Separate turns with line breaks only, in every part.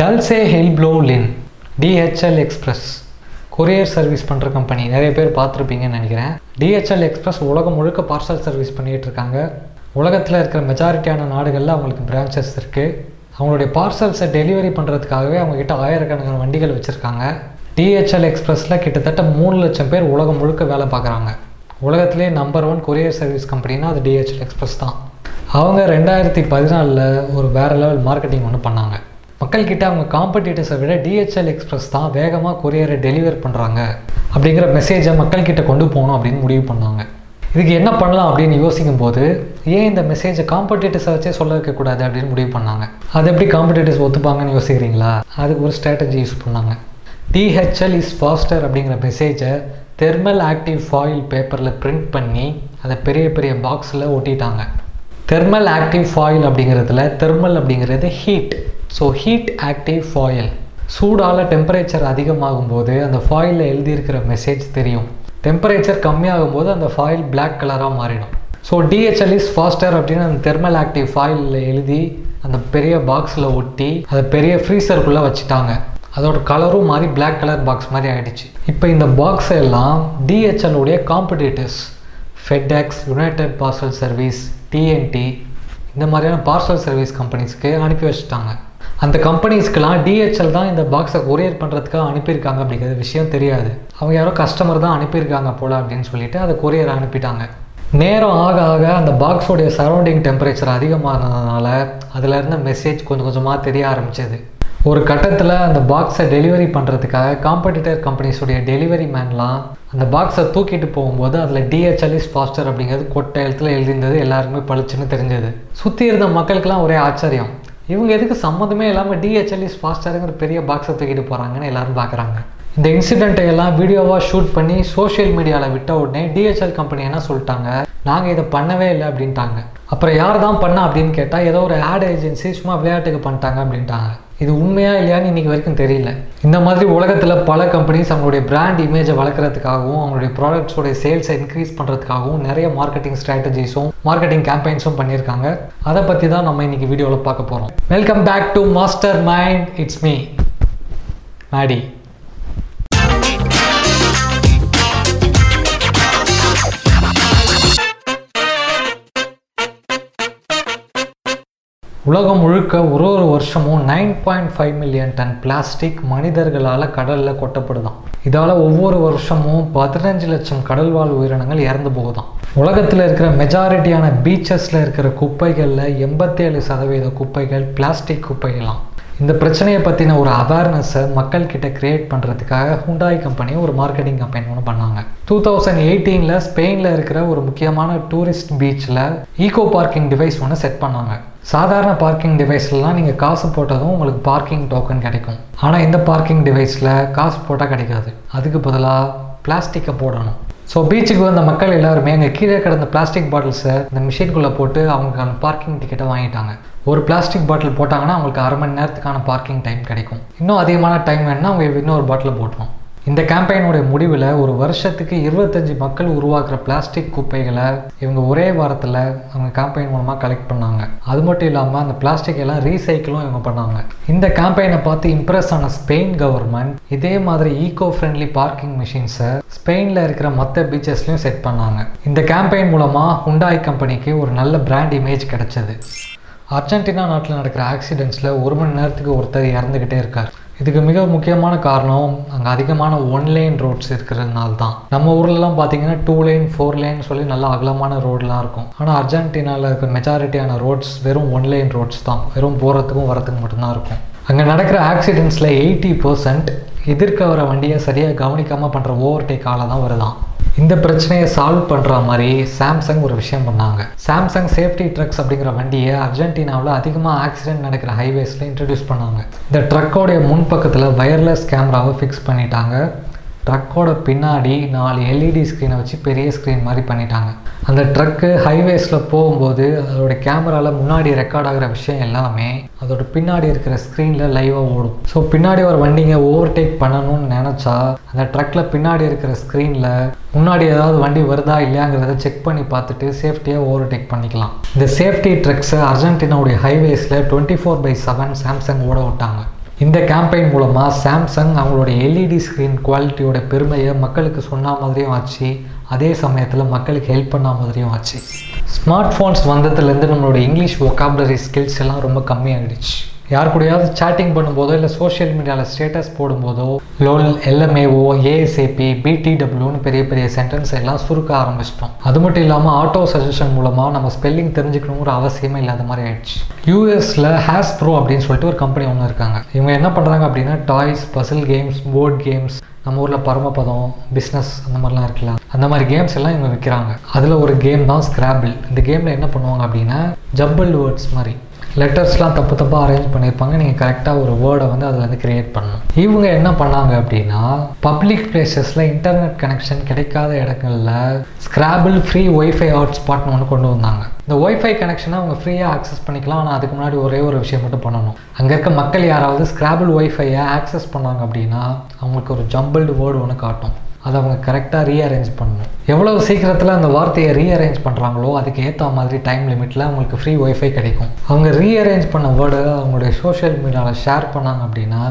டல்சே ஹெல்ப்ளோ லின் DHL express courier service பண்ணுற கம்பெனி நிறைய பேர் பார்த்துருப்பீங்கன்னு நினைக்கிறேன். டிஹெச்எல் எக்ஸ்பிரஸ் உலகம் முழுக்க பார்சல் சர்வீஸ் பண்ணிகிட்டு இருக்காங்க. உலகத்தில் இருக்கிற மெஜாரிட்டியான நாடுகளில் அவங்களுக்கு பிரான்ச்சஸ் இருக்குது அவங்களுடைய பார்சல்ஸை டெலிவரி பண்ணுறதுக்காகவே அவங்கக்கிட்ட ஆயிரக்கணக்கான வண்டிகள் வச்சுருக்காங்க. டிஹெச்எல் எக்ஸ்பிரஸில் கிட்டத்தட்ட மூணு லட்சம் பேர் உலகம் முழுக்க வேலை பார்க்குறாங்க. உலகத்திலே நம்பர் ஒன் கொரியர் சர்வீஸ் கம்பெனினா அது டிஹெச்எல் எக்ஸ்பிரஸ் தான். அவங்க ரெண்டாயிரத்தி பதினாலில் ஒரு வேறு லெவல் மார்க்கெட்டிங் ஒன்று பண்ணாங்க. மக்கள்கிட்ட அவங்க காம்படிட்டர்ஸை விட டிஹெச்எல் எக்ஸ்பிரஸ் தான் வேகமாக கொரியரை டெலிவர் பண்ணுறாங்க அப்படிங்கிற மெசேஜை மக்கள்கிட்ட கொண்டு போகணும் அப்படின்னு முடிவு பண்ணாங்க. இதுக்கு என்ன பண்ணலாம் அப்படின்னு யோசிக்கும் போது ஏன் இந்த மெசேஜை காம்படிட்டர்ஸை வச்சே சொல்ல வைக்கக்கூடாது அப்படின்னு முடிவு பண்ணாங்க. அது எப்படி காம்படிட்டர்ஸ் ஒத்துப்பாங்கன்னு யோசிக்கிறீங்களா? அதுக்கு ஒரு ஸ்ட்ராட்டஜி யூஸ் பண்ணாங்க. டிஹெச்எல் இஸ் ஃபாஸ்டர் அப்படிங்கிற மெசேஜை தெர்மல் ஆக்டிவ் ஃபாயில் பேப்பரில் பிரிண்ட் பண்ணி அதை பெரிய பெரிய பாக்ஸில் ஒட்டிட்டாங்க. தெர்மல் ஆக்டிவ் ஃபாயில் அப்படிங்கிறதுல தெர்மல் அப்படிங்கிறது heat so heat active foil சூடால் temperature அதிகமாகும் போது அந்த ஃபாயிலில் எழுதியிருக்கிற மெசேஜ் தெரியும். டெம்பரேச்சர் கம்மியாகும் போது அந்த ஃபாயில் பிளாக் கலராக மாறிடும். ஸோ டிஹெச்எல் இஸ் ஃபாஸ்டர் அப்படின்னு அந்த தெர்மல் ஆக்டிவ் ஃபாயிலில் எழுதி அந்த பெரிய பாக்ஸில் ஒட்டி அதை பெரிய ஃப்ரீசருக்குள்ளே வச்சுட்டாங்க. அதோட கலரும் மாதிரி பிளாக் கலர் பாக்ஸ் மாதிரி ஆகிடுச்சு இப்போ இந்த பாக்ஸ் எல்லாம் டிஹெச்எல் உடைய competitors FedEx United Parcel Service TNT இந்த மாதிரியான பார்சல் சர்வீஸ் கம்பெனிஸ்க்கு அனுப்பி வச்சுட்டாங்க. அந்த கம்பெனிஸ்க்கெலாம் டிஹெச்எல் தான் இந்த பாக்ஸை கொரியர் பண்ணுறதுக்காக அனுப்பியிருக்காங்க அப்படிங்கிற விஷயம் தெரியாது. அவங்க யாரோ கஸ்டமர் தான் அனுப்பியிருக்காங்க போல் அப்படின்னு சொல்லிட்டு அதை கொரியர் அனுப்பிட்டாங்க. நேரம் ஆக ஆக அந்த பாக்ஸோடைய சரௌண்டிங் டெம்பரேச்சர் அதிகமானதுனால அதில் இருந்த மெசேஜ் கொஞ்சம் கொஞ்சமாக தெரிய ஆரம்பிச்சது. ஒரு கட்டத்தில் அந்த பாக்ஸை டெலிவரி பண்ணுறதுக்காக காம்படிட்டர் கம்பெனிஸுடைய டெலிவரி மேன்லாம் அந்த பாக்ஸை தூக்கிட்டு போகும்போது அதில் டிஹெச்எல் இஸ் ஃபாஸ்டர் அப்படிங்கிறது கொட்டை எழுத்தில் எழுதியிருந்தது எல்லாருக்குமே பளிச்சுன்னு தெரிஞ்சது. சுற்றி இருந்த மக்களுக்கெல்லாம் ஒரே ஆச்சரியம். இவங்க எதுக்கு சம்மந்தமே இல்லாமல் டிஹெச்எல் இஸ் ஃபாஸ்டருங்கிற பெரிய பாக்ஸை தூக்கிட்டு போகிறாங்கன்னு எல்லாரும் பார்க்குறாங்க இந்த இன்சிடெண்ட்டை எல்லாம் வீடியோவாக ஷூட் பண்ணி சோஷியல் மீடியாவில் விட்ட உடனே டிஹெச்எல் கம்பெனி என்ன சொல்லிட்டாங்க? நாங்கள் இதை பண்ணவே இல்லை அப்படின்ட்டாங்க. அப்புறம் யார் தான் பண்ணா அப்படின்னு கேட்டால் ஏதோ ஒரு ஆட் ஏஜென்சி சும்மா விளையாட்டுக்கு பண்ணிட்டாங்க அப்படின்ட்டாங்க. இது உண்மையா இல்லையான்னு இன்னைக்கு வரைக்கும் தெரியல. இந்த மாதிரி உலகத்தில் பல கம்பெனிஸ் அவங்களுடைய பிராண்ட் இமேஜை வளர்க்குறதுக்காகவும் அவங்களுடைய ப்ராடக்ட்ஸோடைய சேல்ஸை இன்க்ரீஸ் பண்ணுறதுக்காகவும் நிறைய மார்க்கெட்டிங் ஸ்ட்ராட்டஜிஸும் மார்க்கெட்டிங் கேம்பெயின்ஸும் பண்ணியிருக்காங்க. அதை பற்றி தான் நம்ம இன்னைக்கு வீடியோவில் பார்க்க போகிறோம் welcome back to Master Mind it's me Maddy உலகம் முழுக்க ஒரு ஒரு வருஷமும் nine point five million ton plastic மனிதர்களால் கடலில் கொட்டப்படுதான். இதால் ஒவ்வொரு வருஷமும் பதினஞ்சு லட்சம் கடல்வாழ் உயிரினங்கள் இறந்து போகுதான். உலகத்தில் இருக்கிற மெஜாரிட்டியான பீச்சஸில் இருக்கிற குப்பைகளில் எண்பத்தேழு சதவீத குப்பைகள் பிளாஸ்டிக் குப்பைகளாம். இந்த பிரச்சனையை பற்றின ஒரு அவேர்னஸை மக்கள்கிட்ட கிரியேட் பண்ணுறதுக்காக ஹுண்டாய் கம்பெனி ஒரு மார்க்கெட்டிங் கம்பெனி ஒன்று பண்ணாங்க. டூ தௌசண்ட் எயிட்டீனில் ஸ்பெயினில் இருக்கிற ஒரு முக்கியமான டூரிஸ்ட் பீச்சில் ஈகோ பார்க்கிங் டிவைஸ் ஒன்று செட் பண்ணாங்க. சாதாரண பார்க்கிங் டிவைஸ்லாம் நீங்கள் காசு போட்டதும் உங்களுக்கு பார்க்கிங் டோக்கன் கிடைக்கும். ஆனால் இந்த பார்க்கிங் டிவைஸில் காசு போட்டால் கிடைக்காது. அதுக்கு பதிலாக பிளாஸ்டிக்கை போடணும். ஸோ பீச்சுக்கு வந்த மக்கள் எல்லாருமே அங்கே கீழே கிடந்த பிளாஸ்டிக் பாட்டில்ஸை இந்த மிஷின்குள்ளே போட்டு அவங்க அந்த பார்க்கிங் டிக்கெட்டை வாங்கிட்டாங்க. ஒரு பிளாஸ்டிக் பாட்டில் போட்டாங்கன்னா அவங்களுக்கு அரை மணி நேரத்துக்கான பார்க்கிங் டைம் கிடைக்கும். இன்னும் அதிகமான டைம் வேணுன்னா அவங்க இன்னொரு பாட்டில் போட்டணும் இந்த கேம்பெயினுடைய முடிவில் ஒரு வருஷத்துக்கு இருபத்தஞ்சி மக்கள் உருவாக்குற பிளாஸ்டிக் குப்பைகளை இவங்க ஒரே வாரத்தில் அவங்க கேம்பெயின் மூலமாக கலெக்ட் பண்ணாங்க. அது மட்டும் இல்லாமல் அந்த பிளாஸ்டிக் எல்லாம் ரீசைக்கிளும் இவங்க பண்ணாங்க. இந்த கேம்பெயினை பார்த்து இம்ப்ரெஸ் ஆன ஸ்பெயின் கவர்மெண்ட் இதே மாதிரி ஈகோ ஃப்ரெண்ட்லி பார்க்கிங் மிஷின்ஸை ஸ்பெயினில் இருக்கிற மற்ற பீச்சஸ்லையும் செட் பண்ணாங்க. இந்த கேம்பெயின் மூலமாக ஹுண்டாய் கம்பெனிக்கு ஒரு நல்ல பிராண்ட் இமேஜ் கிடைச்சது. அர்ஜென்டினா நாட்டில் நடக்கிற ஆக்சிடெண்ட்ஸில் ஒரு மணி நேரத்துக்கு ஒருத்தர் இறந்துக்கிட்டே இருக்கார். இதுக்கு மிக முக்கியமான காரணம் அங்கே அதிகமான ஒன் லைன் ரோட்ஸ் இருக்கிறதுனால தான் நம்ம ஊர்லலாம் பார்த்தீங்கன்னா டூ லைன் ஃபோர் லைன் சொல்லி நல்லா அகலமான ரோடெலாம் இருக்கும். ஆனால் அர்ஜென்டினாவில் இருக்கிற மெஜாரிட்டியான ரோட்ஸ் வெறும் ஒன் லைன் ரோட்ஸ் தான். வெறும் போகிறதுக்கும் வரத்துக்கும் மட்டும்தான் இருக்கும். அங்கே நடக்கிற ஆக்சிடெண்ட்ஸில் எயிட்டி பர்சன்ட் எதிர்க்க வர வண்டியை சரியாக கவனிக்காமல் பண்ணுற ஓவர்டேக்கால தான் வருதான். இந்த பிரச்சனையை சால்வ் பண்ணுற மாதிரி சாம்சங் ஒரு விஷயம் பண்ணாங்க. சாம்சங் சேஃப்டி ட்ரக்ஸ் அப்படிங்கிற வண்டியை அர்ஜென்டினாவில் அதிகமாக ஆக்சிடென்ட் நடக்கிற ஹைவேஸில் இன்ட்ரடியூஸ் பண்ணாங்க. இந்த ட்ரக்கோடைய முன்பக்கத்தில் வயர்லெஸ் கேமராவை ஃபிக்ஸ் பண்ணிட்டாங்க. ட்ரக்கோட பின்னாடி நாலு எல்இடி ஸ்க்ரீனை வச்சு பெரிய ஸ்க்ரீன் மாதிரி பண்ணிட்டாங்க. அந்த ட்ரக்கு ஹைவேஸில் போகும்போது அதோட கேமராவில் முன்னாடி ரெக்கார்ட் ஆகிற விஷயம் எல்லாமே அதோட பின்னாடி இருக்கிற ஸ்க்ரீனில் லைவாக ஓடும். ஸோ பின்னாடி ஒரு வண்டிங்க ஓவர்டேக் பண்ணணும்னு நினச்சா அந்த ட்ரக்கில் பின்னாடி இருக்கிற ஸ்க்ரீனில் முன்னாடி ஏதாவது வண்டி வருதா இல்லையாங்கிறத செக் பண்ணி பார்த்துட்டு சேஃப்டியாக ஓவர்டேக் பண்ணிக்கலாம். இந்த சேஃப்டி ட்ரக்ஸை அர்ஜென்டினாவுடைய ஹைவேஸில் twenty four by seven Samsung ஓட விட்டாங்க. இந்த கேம்பெயின் மூலமாக சாம்சங் அவங்களோட எல்இடி ஸ்க்ரீன் குவாலிட்டியோட பெருமையை மக்களுக்கு சொன்ன மாதிரியும் ஆச்சு. அதே சமயத்தில் மக்களுக்கு ஹெல்ப் பண்ண மாதிரியும் ஆச்சு. ஸ்மார்ட் ஃபோன்ஸ் வந்ததுலேருந்து நம்மளோட இங்கிலீஷ் ஒக்காபுலரி ஸ்கில்ஸ் எல்லாம் ரொம்ப கம்மியாகிடுச்சு யார் கூடயாவது சேட்டிங் பண்ணும்போதோ இல்லை சோஷியல் மீடியாவில் ஸ்டேட்டஸ் போடும்போதோ லோல் எல்எம்ஏஓ ஏஎஸ்ஏபி பிடிடபிள்யூன்னு பெரிய பெரிய சென்டென்ஸ் எல்லாம் சுருக்க ஆரம்பிச்சிட்டோம். அது மட்டும் இல்லாமல் ஆட்டோ சஜஷன் மூலமாக நம்ம ஸ்பெல்லிங் தெரிஞ்சுக்கணுங்கிற அவசியமே இல்லாத மாதிரி ஆயிடுச்சு. யூஎஸில் ஹேஸ் ப்ரோ அப்படின்னு சொல்லிட்டு ஒரு கம்பெனி ஒன்று இருக்காங்க. இவங்க என்ன பண்ணுறாங்க அப்படின்னா toys puzzle games board games நம்ம ஊரில் பரமபதம் பிஸ்னஸ் அந்த மாதிரிலாம் இருக்குல்ல அந்த மாதிரி கேம்ஸ் எல்லாம் இவங்க விற்கிறாங்க அதில் ஒரு கேம் தான் ஸ்கிராபிள் இந்த கேமில் என்ன பண்ணுவாங்க அப்படின்னா ஜம்பிள் வேர்ட்ஸ் மாதிரி. லெட்டர்ஸ்லாம் தப்பு தப்பாக அரேஞ்ச் பண்ணியிருப்பாங்க. நீங்கள் கரெக்டாக ஒரு வேர்டை வந்து அதில் வந்து கிரியேட் பண்ணணும். இவங்க என்ன பண்ணாங்க அப்படின்னா பப்ளிக் பிளேசஸில் இன்டர்நெட் கனெக்ஷன் கிடைக்காத இடங்களில் ஸ்க்ராபிள் ஃப்ரீ ஒய்ஃபை ஹாட்ஸ்பாட்னு ஒன்று கொண்டு வந்தாங்க. இந்த ஒய்ஃபை கனெக்ஷனை அவங்க ஃப்ரீயாக ஆக்சஸ் பண்ணிக்கலாம். ஆனால் அதுக்கு முன்னாடி ஒரே ஒரு விஷயம் மட்டும் பண்ணணும். அங்கே இருக்க மக்கள் யாராவது ஸ்க்ராபிள் ஒய்ஃபையை ஆக்சஸ் பண்ணாங்க அப்படின்னா அவங்களுக்கு ஒரு ஜம்பிள்டு வேர்டு ஒன்று காட்டும். அதை அவங்க கரெக்டாக ரீஅரேஞ்ச் பண்ணணும். எவ்வளோ சீக்கிரத்தில் அந்த வார்த்தையை ரீஅரேஞ்ச் பண்ணுறாங்களோ அதுக்கு ஏற்ற மாதிரி டைம் லிமிட்டில் அவங்களுக்கு ஃப்ரீ ஒய்ஃபை கிடைக்கும். அவங்க ரீஅரேஞ்ச் பண்ண வேர்டை அவங்களுடைய சோஷியல் மீடியாவில் ஷேர் பண்ணாங்க அப்படின்னா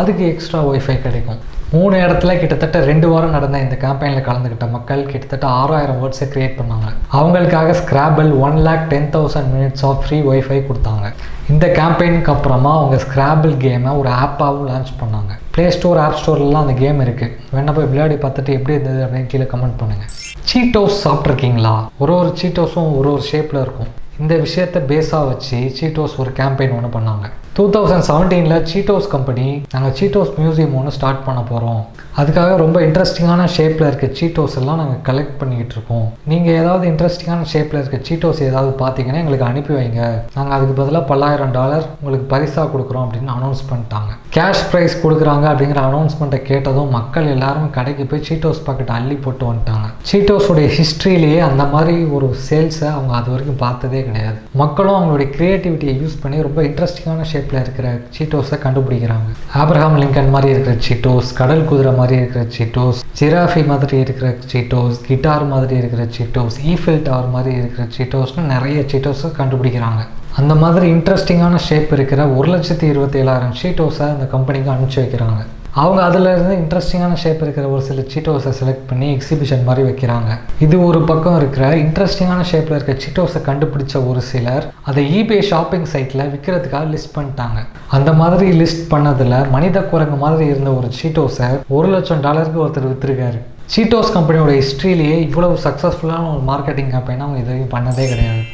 அதுக்கு எக்ஸ்ட்ரா ஒய்ஃபை கிடைக்கும். மூணு இடத்துல கிட்டத்தட்ட ரெண்டு வாரம் நடந்த இந்த கேம்பெயினில் கலந்துக்கிட்ட மக்கள் கிட்டத்தட்ட ஆறாயிரம் வேர்ட்ஸை க்ரியேட் பண்ணாங்க. அவங்களுக்காக Scrabble one lakh ten thousand minutes of free WiFi கொடுத்தாங்க. இந்த கேம்பெயினுக்கு அப்புறமா அவங்க ஸ்க்ராபிள் கேமை ஒரு ஆப்பாகவும் லான்ச் பண்ணாங்க. ப்ளே ஸ்டோர் ஆப் ஸ்டோர்லாம் அந்த கேம் இருக்குது வேணா போய் விளையாடி பார்த்துட்டு எப்படி இருந்தது அப்படின்னு கீழே கமெண்ட் பண்ணுங்கள் சீட்டோஸ் சாப்பிட்ருக்கீங்களா ஒரு ஒரு சீட்டோஸும் ஒரு ஒரு ஷேப்பில் இருக்கும். இந்த விஷயத்தை பேஸாக வச்சு சீட்டோஸ் ஒரு கேம்பெயின் ஒன்று பண்ணாங்க. டூ தௌசண்ட் செவன்டீனில் சீட்டோஸ் கம்பெனி நாங்கள் சீட்டோஸ் மியூசியம் ஒன்று ஸ்டார்ட் பண்ண போகிறோம் அதுக்காக ரொம்ப இன்ட்ரெஸ்டிங்கான ஷேப்பில் இருக்க சீட்டோஸ் எல்லாம் நாங்கள் கலெக்ட் பண்ணிக்கிட்டு இருக்கோம். நீங்கள் ஏதாவது இன்ட்ரெஸ்டிங்கான ஷேப்பில் இருக்க சீட்டோஸ் ஏதாவது பார்த்தீங்கன்னா எங்களுக்கு அனுப்பி வைங்க. நாங்கள் அதுக்கு பதிலாக பல்லாயிரம் டாலர் உங்களுக்கு பரிசாக கொடுக்குறோம் அப்படின்னு அனௌன்ஸ் பண்ணிட்டாங்க. கேஷ் ப்ரைஸ் கொடுக்குறாங்க அப்படிங்கிற அனௌன்ஸ்மெண்ட்டை கேட்டதும் மக்கள் எல்லாரும் கடைக்கு போய் சீட்டோஸ் பாக்கெட் அள்ளி போட்டு வந்துட்டாங்க. சீட்டோஸுடைய ஹிஸ்ட்ரியிலேயே அந்த மாதிரி ஒரு சேல்ஸை அவங்க அது வரைக்கும் பார்த்ததே கிடையாது. மக்களும் அவங்களுடைய க்ரியேட்டிவிட்டியை யூஸ் பண்ணி ரொம்ப இன்ட்ரெஸ்டிங்கான ஷேப் ஷேப்பில் இருக்கிற சீட்டோஸை கண்டுபிடிக்கிறாங்க. ஆப்ரஹாம் லிங்கன் மாதிரி இருக்கிற சீட்டோஸ் கடல் குதிரை மாதிரி இருக்கிற சீட்டோஸ் ஜிராஃபி மாதிரி இருக்கிற சீட்டோஸ் கிட்டார் மாதிரி இருக்கிற சீட்டோஸ் ஈஃபில் டவர் மாதிரி இருக்கிற சீட்டோஸ்னு நிறைய சீட்டோஸை கண்டுபிடிக்கிறாங்க. அந்த மாதிரி இன்ட்ரெஸ்டிங்கான ஷேப் இருக்கிற ஒரு லட்சத்தி இருபத்தி ஏழாயிரம் ஷீட்டோஸை அந்த கம்பெனிக்கு அனுப்பிச்சி வைக்கிறாங்க. அவங்க அதிலிருந்து இன்ட்ரெஸ்டிங்கான ஷேப் இருக்கிற ஒரு சில சீட்டோஸை செலக்ட் பண்ணி எக்ஸிபிஷன் மாதிரி வைக்கிறாங்க. இது ஒரு பக்கம் இருக்கிற இன்ட்ரெஸ்டிங்கான ஷேப்பில் இருக்க சீட்டோஸை கண்டுபிடிச்ச ஒரு சிலர் அதை ஈபே ஷாப்பிங் சைட்டில் விற்கிறதுக்காக லிஸ்ட் பண்ணிட்டாங்க. அந்த மாதிரி லிஸ்ட் பண்ணதில் மனித குரங்கு மாதிரி இருந்த ஒரு சீட்டோஸை ஒரு லட்சம் டாலருக்கு ஒருத்தர் விற்றுருக்காரு சீட்டோஸ் கம்பெனியோட ஹிஸ்ட்ரியிலேயே இவ்வளவு சக்ஸஸ்ஃபுல்லான ஒரு மார்க்கெட்டிங் கம்பெனி அவங்க இது வரைக்கும் பண்ணதே கிடையாது.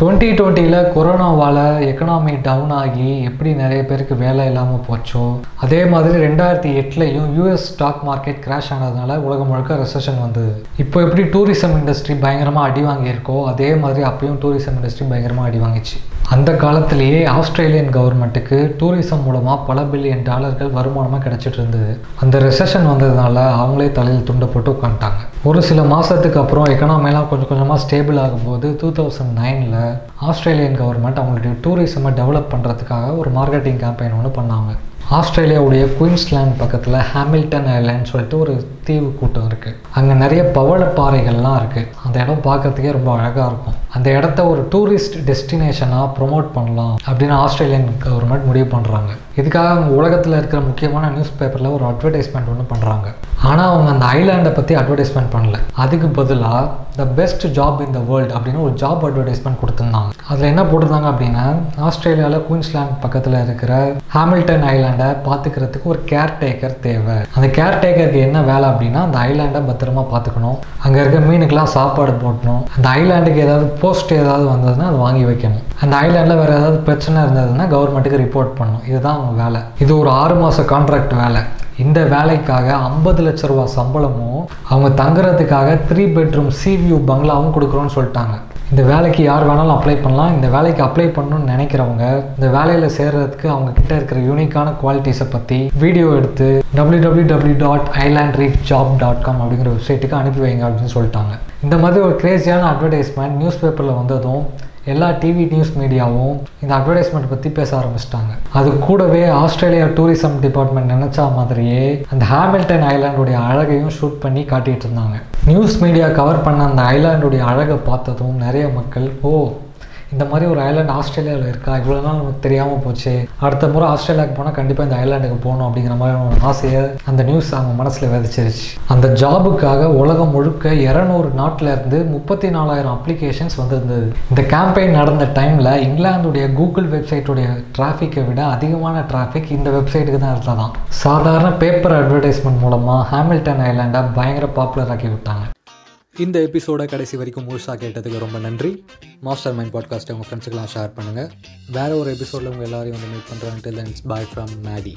டுவெண்ட்டி டுவெண்ட்டியில் கொரோனாவால் எக்கனாமி டவுன் ஆகி எப்படி நிறைய பேருக்கு வேலை இல்லாமல் போச்சோ அதே மாதிரி ரெண்டாயிரத்தி எட்டுலையும் யூஎஸ் ஸ்டாக் மார்க்கெட் கிராஷ் ஆனதுனால உலகம் முழுக்க ரெசஷன் வந்தது. இப்போ எப்படி டூரிசம் இண்டஸ்ட்ரி பயங்கரமாக அடி வாங்கியிருக்கோ அதே மாதிரி அப்பயும் டூரிசம் இண்டஸ்ட்ரி பயங்கரமாக அடி வாங்கிச்சு. அந்த காலத்திலேயே ஆஸ்திரேலியன் கவர்மெண்ட்டுக்கு டூரிசம் மூலமாக பல பில்லியன் டாலர்கள் வருமானமாக கிடச்சிட்டு இருந்தது. அந்த ரெசஷன் வந்ததுனால அவங்களே தலையில் துண்டை போட்டு உட்காந்துட்டாங்க. ஒரு சில மாதத்துக்கு அப்புறம் எக்கனாமிலாம் கொஞ்சம் கொஞ்சமாக ஸ்டேபிள் ஆகும்போது டூ தௌசண்ட் நைனில் ஆஸ்திரேலியன் கவர்மெண்ட் அவங்களுடைய டூரிசமை டெவலப் பண்ணுறதுக்காக ஒரு மார்க்கெட்டிங் கேம்பெயின் ஒன்று பண்ணாங்க. ஆஸ்திரேலியாவுடைய குயின்ஸ்லேண்ட் பக்கத்தில் ஹாமில்டன் ஐலாண்ட் சொல்லிட்டு ஒரு தீவு கூட்டம் இருக்குது அங்கே நிறைய பவளப்பாறைகள்லாம் இருக்குது அந்த இடம் பார்க்கறதுக்கே ரொம்ப அழகாக இருக்கும். அந்த இடத்த ஒரு டூரிஸ்ட் டெஸ்டினேஷனாக ப்ரொமோட் பண்ணலாம் அப்படின்னு ஆஸ்திரேலியன் கவர்மெண்ட் முடிவு பண்ணுறாங்க இதுக்காக அவங்க உலகத்தில் இருக்கிற முக்கியமான நியூஸ் பேப்பரில் ஒரு அட்வர்டைஸ்மெண்ட் ஒன்று பண்ணுறாங்க ஆனால் அவங்க அந்த ஐலாண்டை பற்றி அட்வர்டைஸ்மெண்ட் பண்ணல. அதுக்கு பதிலாக the best job in the world அப்படின்னு ஒரு ஜாப் அட்வர்டைஸ்மெண்ட் கொடுத்துருந்தாங்க. அதில் என்ன போட்டிருந்தாங்க அப்படின்னா ஆஸ்திரேலியாவில் குயின்ஸ்லாண்ட் பக்கத்தில் இருக்கிற ஹாமில்டன் ஐலாண்டை பார்த்துக்கிறதுக்கு ஒரு கேர்டேக்கர் தேவை. அந்த கேர்டேக்கருக்கு என்ன வேலை அப்படின்னா அந்த ஐலாண்டை பத்திரமா பார்த்துக்கணும் அங்கே இருக்க மீனுக்கெல்லாம் சாப்பாடு போட்டணும் அந்த ஐலாண்டுக்கு ஏதாவது போஸ்ட் ஏதாவது வந்ததுன்னா அதை வாங்கி வைக்கணும். அந்த ஐலாண்டில் வேறு ஏதாவது பிரச்சனை இருந்ததுன்னா கவர்மெண்ட்டுக்கு ரிப்போர்ட் பண்ணணும். இதுதான் அவங்க வேலை. இது ஒரு ஆறு மாத கான்ட்ராக்ட் வேலை. இந்த வேலைக்காக ஐம்பது லட்ச ரூபா சம்பளமும் அவங்க தங்குறதுக்காக த்ரீ பெட்ரூம் சிவியூ பங்களாவும் கொடுக்குறோன்னு சொல்லிட்டாங்க. இந்த வேலைக்கு யார் வேணாலும் அப்ளை பண்ணலாம். இந்த வேலைக்கு அப்ளை பண்ணணும்னு நினைக்கிறவங்க இந்த வேலையில் சேர்றதுக்கு அவங்க கிட்ட இருக்கிற யூனிக்கான குவாலிட்டிஸை பற்றி வீடியோ எடுத்து W W W dot island reach job dot com அப்படிங்கிற வெப்சைட்டுக்கு அனுப்பி வைங்க அப்படின்னு சொல்லிட்டாங்க. இந்த மாதிரி ஒரு கிரேஸியான அட்வர்டைஸ்மெண்ட் நியூஸ் பேப்பரில் வந்ததும் எல்லா டிவி நியூஸ் மீடியாவும் இந்த அட்வர்டைஸ்மெண்ட் பற்றி பேச ஆரம்பிச்சிட்டாங்க. அது கூடவே ஆஸ்திரேலியா டூரிசம் டிபார்ட்மெண்ட் நினச்சா மாதிரியே அந்த ஹாமில்டன் ஐலாண்டுடைய அழகையும் ஷூட் பண்ணி காட்டிகிட்டு இருந்தாங்க. நியூஸ் மீடியா கவர் பண்ண அந்த ஐலாண்டுடைய அழகை பார்த்ததும் நிறைய மக்கள் ஓ இந்த மாதிரி ஒரு ஐலாண்ட் ஆஸ்திரேலியாவில் இருக்கா? இவ்வளோ நாள் நமக்கு தெரியாமல் போச்சு. அடுத்த முறை ஆஸ்திரேலியாவுக்கு போனால் கண்டிப்பாக இந்த ஐலாண்டுக்கு போகணும் அப்படிங்கிற மாதிரி ஒரு ஆசையை அந்த நியூஸ் அவங்க மனசில் விதைச்சிருச்சு. அந்த ஜாபுக்காக உலகம் முழுக்க இரநூறு நாட்டிலேருந்து முப்பத்தி நாலாயிரம் அப்ளிகேஷன்ஸ் வந்திருந்தது. இந்த கேம்பெயின் நடந்த டைமில் இங்கிலாந்துடைய கூகுள் வெப்சைட்டுடைய டிராஃபிக்கை விட அதிகமான டிராஃபிக் இந்த வெப்சைட்டுக்கு தான் இருந்ததாம். சாதாரண பேப்பர் அட்வர்டைஸ்மெண்ட் மூலமாக ஹாமில்டன் ஐலாண்டை பயங்கர பாப்புலர் ஆக்கி விட்டாங்க. இந்த எபிசோட கடைசி வரைக்கும் முழுசாக கேட்டதுக்கு ரொம்ப நன்றி. மாஸ்டர் மைண்ட் பாட்காஸ்ட்டை உங்கள் ஃப்ரெண்ட்ஸுக்கெல்லாம் ஷேர் பண்ணுங்கள் வேறு ஒரு எபிசோடில் உங்கள் எல்லாரையும் வந்து மீட் பண்ணுறேன் பாய் ஃப்ரம் மேடி